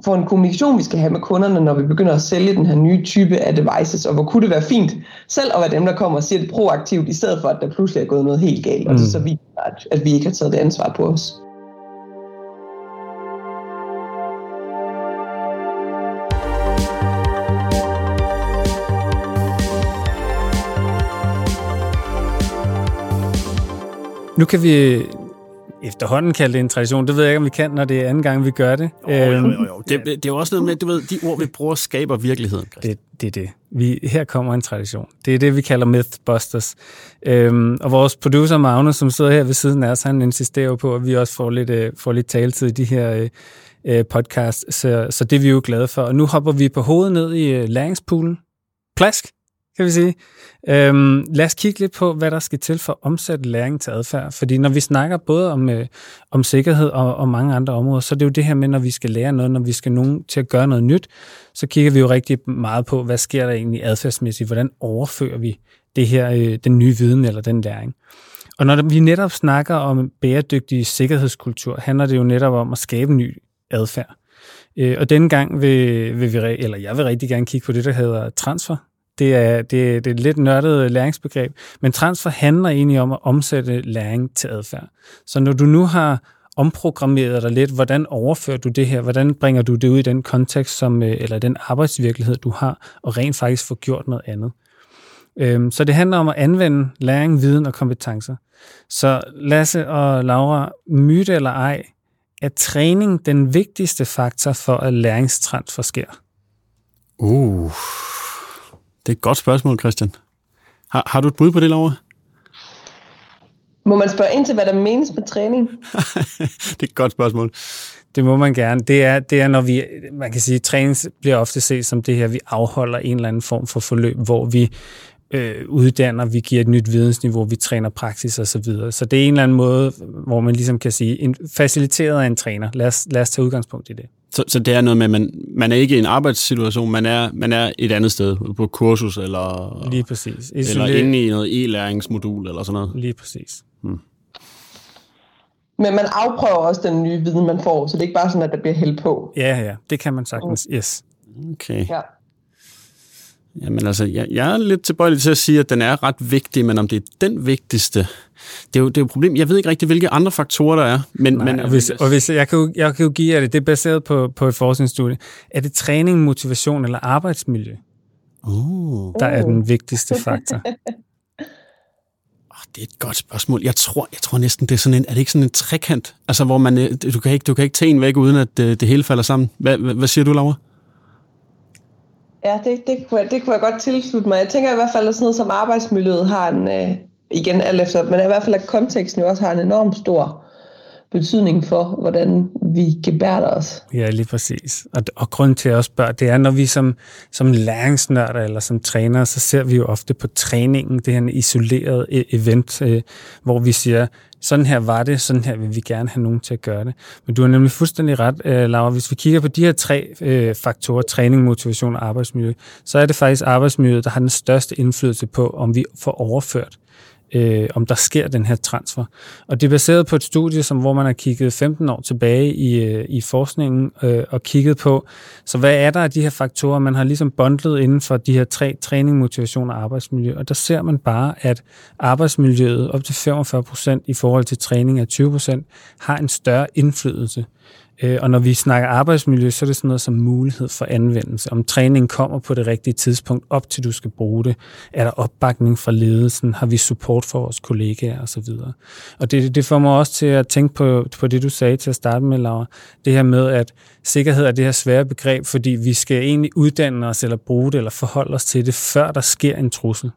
for en kommunikation, vi skal have med kunderne, når vi begynder at sælge den her nye type af devices, og hvor kunne det være fint selv at være dem, der kommer og siger det proaktivt, i stedet for, at der pludselig er gået noget helt galt, mm. og det så vi, at, at vi ikke har taget det ansvar på os. Nu kan vi efterhånden kalde det en tradition. Det ved jeg ikke, om vi kan, når det er anden gang, vi gør det. Jo, jo, jo, jo. Det, det er jo også noget med, du ved, de ord, vi bruger, skaber virkeligheden. Det, det er det. Vi, her kommer en tradition. Det er det, vi kalder Mythbusters. Øhm, og vores producer Magnus, som sidder her ved siden af os, han insisterer på, at vi også får lidt, øh, får lidt taletid i de her øh, podcasts. Så, så det er vi jo glade for. Og nu hopper vi på hovedet ned i øh, læringspoolen. Plask! Kan vi sige. Øhm, lad os kigge lidt på, hvad der skal til for at omsætte læring til adfærd. Fordi når vi snakker både om, øh, om sikkerhed og, og mange andre områder, så er det jo det her med, når vi skal lære noget, når vi skal nogen til at gøre noget nyt, så kigger vi jo rigtig meget på, hvad sker der egentlig adfærdsmæssigt? Hvordan overfører vi det her, øh, den nye viden eller den læring? Og når vi netop snakker om bæredygtig sikkerhedskultur, handler det jo netop om at skabe ny adfærd. Øh, og denne gang vil, vil vi, eller jeg vil rigtig gerne kigge på det, der hedder transfer det er, det, er, det er et lidt nørdet læringsbegreb, men transfer handler egentlig om at omsætte læring til adfærd. Så når du nu har omprogrammeret dig lidt, hvordan overfører du det her, hvordan bringer du det ud i den kontekst, som, øh, eller den arbejdsvirkelighed, du har, og rent faktisk får gjort noget andet. Øhm, så det handler om at anvende læring, viden og kompetencer. Så Lasse og Laura, myte eller ej, er træning den vigtigste faktor for, at læringstransfer sker? Uh, det er et godt spørgsmål, Christian. Har, har du et bud på det, Laura? Må man spørge ind til, hvad der menes med træning? (laughs) det er et godt spørgsmål. Det må man gerne. Det er, det er når vi, man kan sige, træning bliver ofte set som det her, vi afholder en eller anden form for forløb, hvor vi øh, uddanner, vi giver et nyt vidensniveau, vi træner praksis osv. Så, videre. så det er en eller anden måde, hvor man ligesom kan sige, en, faciliteret af en træner. Lad os, lad os tage udgangspunkt i det. Så, så det er noget med, at man, man er ikke i en arbejdssituation, man er, man er et andet sted, på kursus eller, Lige præcis. Isoler... eller inde i noget e-læringsmodul eller sådan noget. Lige præcis. Hmm. Men man afprøver også den nye viden, man får, så det er ikke bare sådan, at der bliver hældt på. Ja, ja, det kan man sagtens, mm. yes. Okay. Ja. Jamen altså, jeg, jeg er lidt tilbøjelig til at sige, at den er ret vigtig, men om det er den vigtigste, det er jo, det er jo et problem. Jeg ved ikke rigtig, hvilke andre faktorer der er. Men, Nej, men, og hvis, og hvis jeg, kan jo, jeg kan jo give jer det, det er baseret på, på et forskningsstudie. Er det træning, motivation eller arbejdsmiljø? Uh. Der er den vigtigste faktor. (laughs) Det er et godt spørgsmål. Jeg tror, jeg tror næsten, det er sådan en, er det ikke sådan en trekant? Altså, hvor man, øh, du kan ikke, du kan ikke tage en væk, uden at det, det hele falder sammen. Hvad, hvad, hvad siger du, Laura? Ja, det, det, kunne jeg, det kunne jeg godt tilslutte mig. Jeg tænker i hvert fald, at sådan noget som arbejdsmiljøet har en, øh, igen alt efter, men i hvert fald at konteksten jo også har en enorm stor betydning for, hvordan vi gebærder os. Ja, lige præcis. Og, og grunden til at jeg spørger, det er, når vi som, som læringsnørder eller som trænere, så ser vi jo ofte på træningen, det her isoleret e- event, øh, hvor vi siger, sådan her var det, sådan her vil vi gerne have nogen til at gøre det. Men du har nemlig fuldstændig ret, øh, Laura. Hvis vi kigger på de her tre øh, faktorer, træning, motivation og arbejdsmiljø, så er det faktisk arbejdsmiljøet, der har den største indflydelse på, om vi får overført øh, om der sker den her transfer. Og det er baseret på et studie, som, hvor man har kigget 15 år tilbage i, øh, i forskningen øh, og kigget på, så hvad er der af de her faktorer, man har ligesom bundlet inden for de her tre, træning, motivation og arbejdsmiljø. Og der ser man bare, at arbejdsmiljøet op til 45 procent i forhold til træning af 20 procent har en større indflydelse og når vi snakker arbejdsmiljø, så er det sådan noget som mulighed for anvendelse. Om træningen kommer på det rigtige tidspunkt, op til du skal bruge det. Er der opbakning fra ledelsen? Har vi support for vores kollegaer osv.? Og det, det får mig også til at tænke på, på det, du sagde til at starte med, Laura. Det her med, at sikkerhed er det her svære begreb, fordi vi skal egentlig uddanne os eller bruge det eller forholde os til det, før der sker en trussel.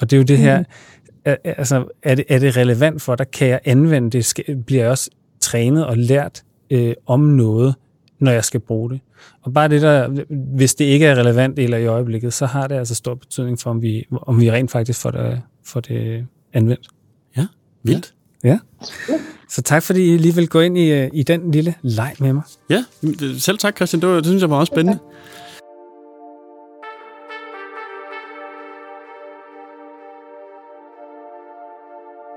Og det er jo det her, mm. altså, er det, er det relevant for dig? Kan jeg anvende det? Skal, bliver jeg også trænet og lært øh, om noget, når jeg skal bruge det. Og bare det der, hvis det ikke er relevant eller i øjeblikket, så har det altså stor betydning for, om vi, om vi rent faktisk får det, får det anvendt. Ja, vildt. Ja. ja. Så tak, fordi I lige vil gå ind i, øh, i den lille leg med mig. Ja, selv tak, Christian. Det, var, det synes jeg var også spændende.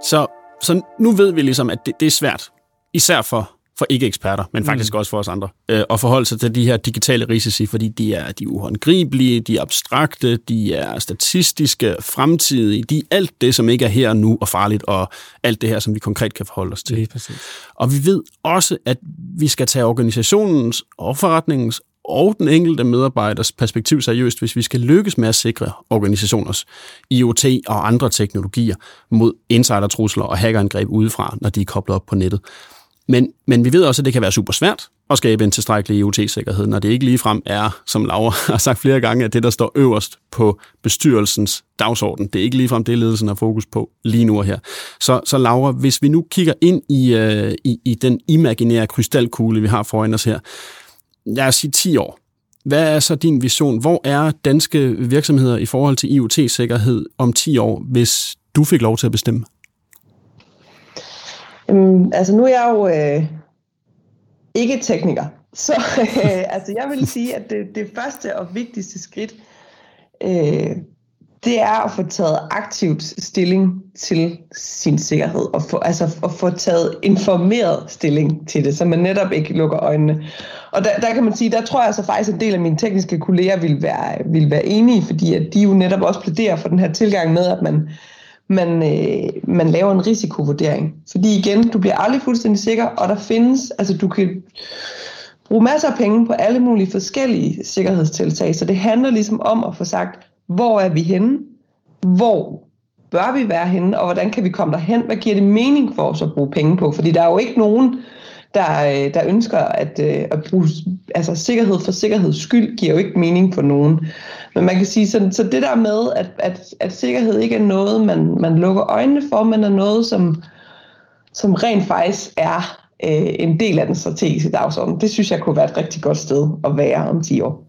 Så, så nu ved vi ligesom, at det, det er svært, især for for ikke-eksperter, men faktisk mm. også for os andre, øh, at forholde sig til de her digitale risici, fordi de er, de er uhåndgribelige, de er abstrakte, de er statistiske, fremtidige, de er alt det, som ikke er her og nu og farligt, og alt det her, som vi konkret kan forholde os til. Er præcis. Og vi ved også, at vi skal tage organisationens og forretningens og den enkelte medarbejders perspektiv seriøst, hvis vi skal lykkes med at sikre organisationers IoT og andre teknologier mod insidertrusler og hackerangreb udefra, når de er koblet op på nettet. Men, men vi ved også, at det kan være super svært at skabe en tilstrækkelig IoT-sikkerhed, når det ikke ligefrem er, som Laura (laughs) har sagt flere gange, at det, der står øverst på bestyrelsens dagsorden, det er ikke ligefrem det, ledelsen har fokus på lige nu og her. Så, så Laura, hvis vi nu kigger ind i, øh, i, i den imaginære krystalkugle, vi har foran os her, lad os sige 10 år. Hvad er så din vision? Hvor er danske virksomheder i forhold til IoT-sikkerhed om 10 år, hvis du fik lov til at bestemme? Um, altså nu er jeg jo øh, ikke tekniker, så øh, (laughs) altså jeg vil sige, at det, det første og vigtigste skridt, øh, det er at få taget aktivt stilling til sin sikkerhed, og få, altså at få taget informeret stilling til det, så man netop ikke lukker øjnene. Og der, der kan man sige, der tror jeg så altså faktisk, at en del af mine tekniske kolleger vil være, vil være enige, fordi at de jo netop også plæderer for den her tilgang med, at man, man, øh, man laver en risikovurdering. Fordi igen, du bliver aldrig fuldstændig sikker, og der findes, altså du kan bruge masser af penge på alle mulige forskellige sikkerhedstiltag, så det handler ligesom om at få sagt, hvor er vi henne? Hvor bør vi være henne, og hvordan kan vi komme derhen? Hvad giver det mening for os at bruge penge på? Fordi der er jo ikke nogen, der, øh, der ønsker at, øh, at bruge altså sikkerhed for sikkerheds skyld, giver jo ikke mening for nogen. Men man kan sige, så, så det der med, at, at, at sikkerhed ikke er noget, man, man lukker øjnene for, men er noget, som, som rent faktisk er øh, en del af den strategiske dagsorden, det synes jeg kunne være et rigtig godt sted at være om 10 år.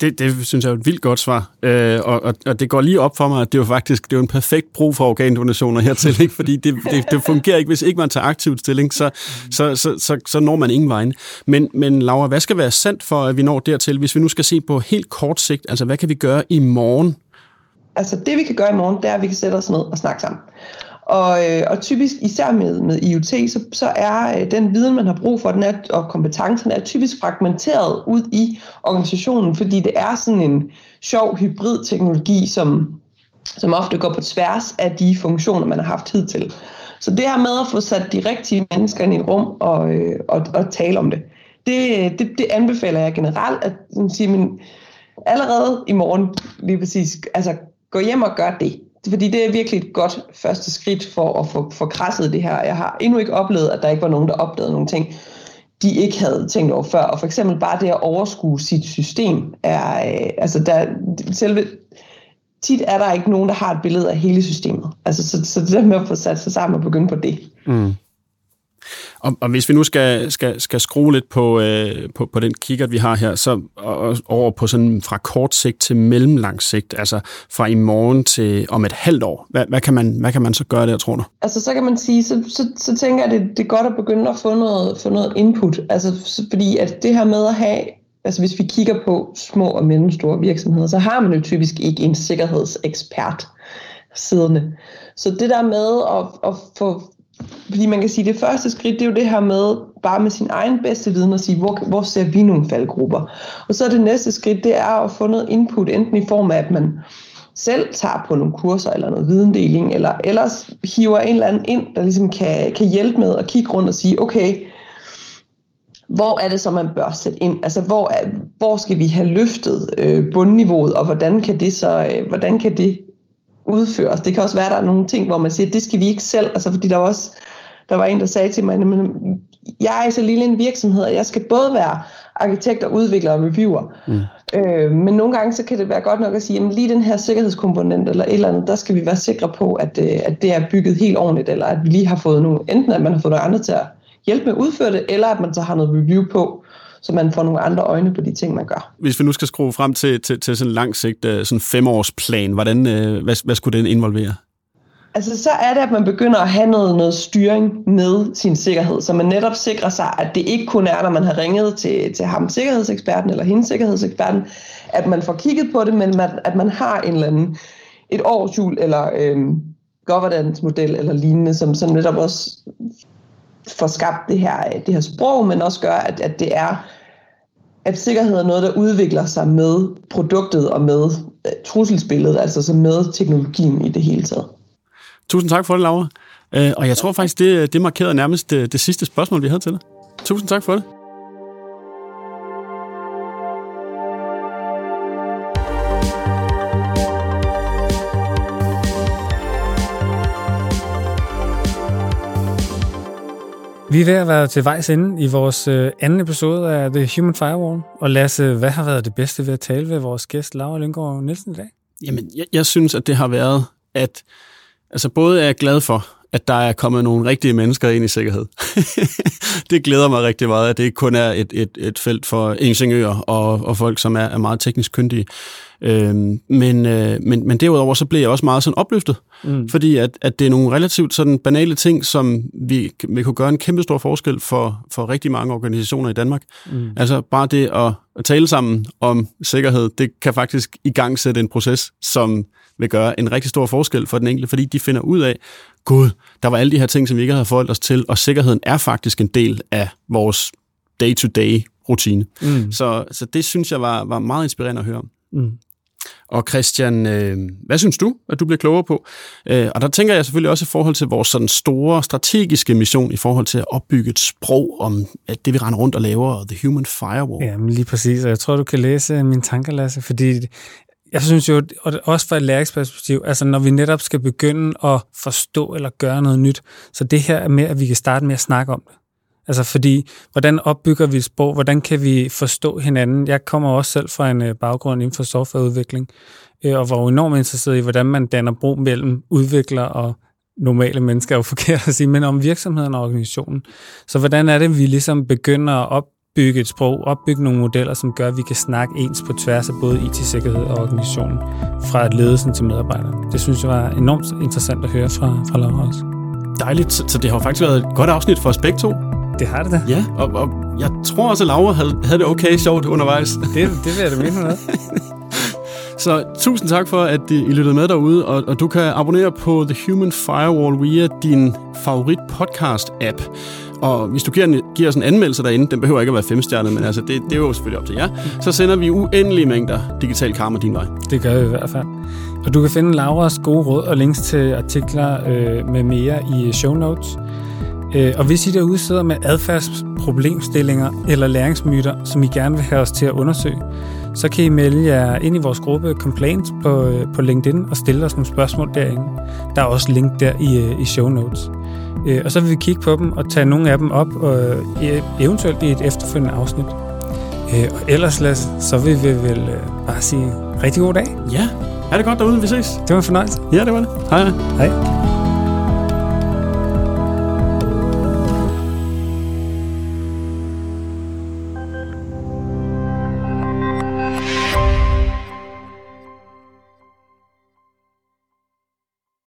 Det, det synes jeg er et vildt godt svar. Øh, og, og, og det går lige op for mig, at det er jo faktisk det er en perfekt brug for organdonationer hertil, ikke? fordi det, det, det fungerer ikke. Hvis ikke man tager aktivt stilling, så, så, så, så, så når man ingen vejen. Men, men Laura, hvad skal være sandt for, at vi når dertil, hvis vi nu skal se på helt kort sigt? Altså, hvad kan vi gøre i morgen? Altså, det vi kan gøre i morgen, det er, at vi kan sætte os ned og snakke sammen. Og, øh, og typisk, især med, med IoT, så, så er øh, den viden, man har brug for, den er, og kompetencen er typisk fragmenteret ud i organisationen, fordi det er sådan en sjov hybrid-teknologi, som, som ofte går på tværs af de funktioner, man har haft tid til. Så det her med at få sat de rigtige mennesker ind i et rum og, øh, og, og tale om det, det, det, det anbefaler jeg generelt, at sige, men allerede i morgen lige præcis, altså gå hjem og gør det fordi det er virkelig et godt første skridt for at få, få krasset det her. Jeg har endnu ikke oplevet, at der ikke var nogen, der opdagede nogle ting, de ikke havde tænkt over før. Og for eksempel bare det at overskue sit system er, øh, altså der, selve, tit er der ikke nogen, der har et billede af hele systemet. Altså, så, så det der med at få sat sig sammen og begynde på det. Mm. Og, og hvis vi nu skal, skal, skal skrue lidt på, øh, på, på den kikkert, vi har her, så og, over på sådan fra kort sigt til mellemlang sigt, altså fra i morgen til om et halvt år, hvad, hvad, kan, man, hvad kan man så gøre der, tror du? Altså så kan man sige, så, så, så tænker jeg, at det, det er godt at begynde at få noget, få noget input, altså fordi at det her med at have Altså hvis vi kigger på små og mellemstore virksomheder, så har man jo typisk ikke en sikkerhedsekspert siddende. Så det der med at, at få fordi man kan sige, at det første skridt, det er jo det her med, bare med sin egen bedste viden, at sige, hvor, hvor ser vi nogle faldgrupper? Og så er det næste skridt, det er at få noget input, enten i form af, at man selv tager på nogle kurser eller noget videndeling, eller ellers hiver en eller anden ind, der ligesom kan, kan hjælpe med at kigge rundt og sige, okay, hvor er det så, man bør sætte ind? Altså, hvor, er, hvor skal vi have løftet øh, bundniveauet, og hvordan kan det så, øh, hvordan kan det udføres. Det kan også være, at der er nogle ting, hvor man siger, at det skal vi ikke selv. Altså, fordi der var også der var en, der sagde til mig, at jeg er så lille en virksomhed, og jeg skal både være arkitekt og udvikler og reviewer. Mm. Øh, men nogle gange så kan det være godt nok at sige, at lige den her sikkerhedskomponent eller et eller andet, der skal vi være sikre på, at, øh, at det er bygget helt ordentligt, eller at vi lige har fået nogle, enten at man har fået nogle andre til at hjælpe med at udføre det, eller at man så har noget review på, så man får nogle andre øjne på de ting, man gør. Hvis vi nu skal skrue frem til, til, til sådan en lang sigt, øh, sådan femårsplan, hvordan, øh, hvad, hvad skulle den involvere? Altså, så er det, at man begynder at have noget, noget styring med sin sikkerhed, så man netop sikrer sig, at det ikke kun er, når man har ringet til, til ham, sikkerhedseksperten, eller hende, sikkerhedseksperten, at man får kigget på det, men man, at man har en eller anden, et årsjul, eller øhm, governance-model eller lignende, som, som netop også får skabt det her, det her sprog, men også gør, at, at det er at sikkerhed er noget, der udvikler sig med produktet og med øh, trusselsbilledet, altså så med teknologien i det hele taget. Tusind tak for det, Laura. Øh, og jeg tror faktisk, det, øh, det markerede nærmest det, det sidste spørgsmål, vi havde til dig. Tusind tak for det. Vi er ved at være til vejs ende i vores øh, anden episode af The Human Firewall. Og Lasse, hvad har været det bedste ved at tale ved vores gæst, Laura Lyngård Nielsen, i dag? Jamen, jeg, jeg synes, at det har været, at altså både er jeg glad for, at der er kommet nogle rigtige mennesker ind i sikkerhed. (laughs) det glæder mig rigtig meget, at det ikke kun er et, et, et felt for ingeniører og, og folk, som er, er meget teknisk kyndige. Øhm, men, øh, men, men derudover så blev jeg også meget sådan opløftet, mm. fordi at, at det er nogle relativt sådan banale ting, som vi, vi kunne gøre en kæmpe stor forskel for, for rigtig mange organisationer i Danmark. Mm. Altså bare det at, at tale sammen om sikkerhed, det kan faktisk i gang sætte en proces, som vil gøre en rigtig stor forskel for den enkelte, fordi de finder ud af, gud, der var alle de her ting, som vi ikke havde forholdt os til, og sikkerheden er faktisk en del af vores day-to-day rutine. Mm. Så, så det synes jeg var, var meget inspirerende at høre om. Mm. Og Christian, øh, hvad synes du, at du bliver klogere på? Øh, og der tænker jeg selvfølgelig også i forhold til vores sådan store strategiske mission i forhold til at opbygge et sprog om at det, vi render rundt og laver, The Human Firewall. Ja, lige præcis. Og jeg tror, du kan læse mine tanker, Lasse, fordi jeg synes jo, og også fra et læringsperspektiv, altså når vi netop skal begynde at forstå eller gøre noget nyt, så det her er med, at vi kan starte med at snakke om det. Altså fordi, hvordan opbygger vi et sprog? Hvordan kan vi forstå hinanden? Jeg kommer også selv fra en øh, baggrund inden for softwareudvikling, øh, og var enormt interesseret i, hvordan man danner bro mellem udvikler og normale mennesker, er jo (laughs) forkert at sige, men om virksomheden og organisationen. Så hvordan er det, vi ligesom begynder at op, opbygge et sprog, opbygge nogle modeller, som gør, at vi kan snakke ens på tværs af både IT-sikkerhed og organisationen, fra ledelsen til medarbejderne. Det synes jeg var enormt interessant at høre fra, fra Laura også. Dejligt, så det har faktisk været et godt afsnit for os begge to. Det har det da. Ja, og, og jeg tror også, at Laura havde, havde det okay sjovt undervejs. Det, det vil jeg da mene med. (laughs) Så tusind tak for, at I lyttede med derude, og, og du kan abonnere på The Human Firewall via din favorit podcast-app. Og hvis du giver, giver os en anmeldelse derinde, den behøver ikke at være femstjernet, men altså, det, det er jo selvfølgelig op til jer, så sender vi uendelige mængder digital karma din vej. Det gør vi i hvert fald. Og du kan finde Lauras gode råd og links til artikler øh, med mere i show notes. Øh, og hvis I derude sidder med adfærdsproblemstillinger eller læringsmyter, som I gerne vil have os til at undersøge, så kan I melde jer ind i vores gruppe Complaints på, øh, på LinkedIn og stille os nogle spørgsmål derinde. Der er også link der i, øh, i show notes. Og så vil vi kigge på dem og tage nogle af dem op, og eventuelt i et efterfølgende afsnit. Og ellers, Lasse, så vil vi vel bare sige rigtig god dag. Ja, er det godt derude, vi ses. Det var en fornøjelse. Ja, det var det. Hej. Hej.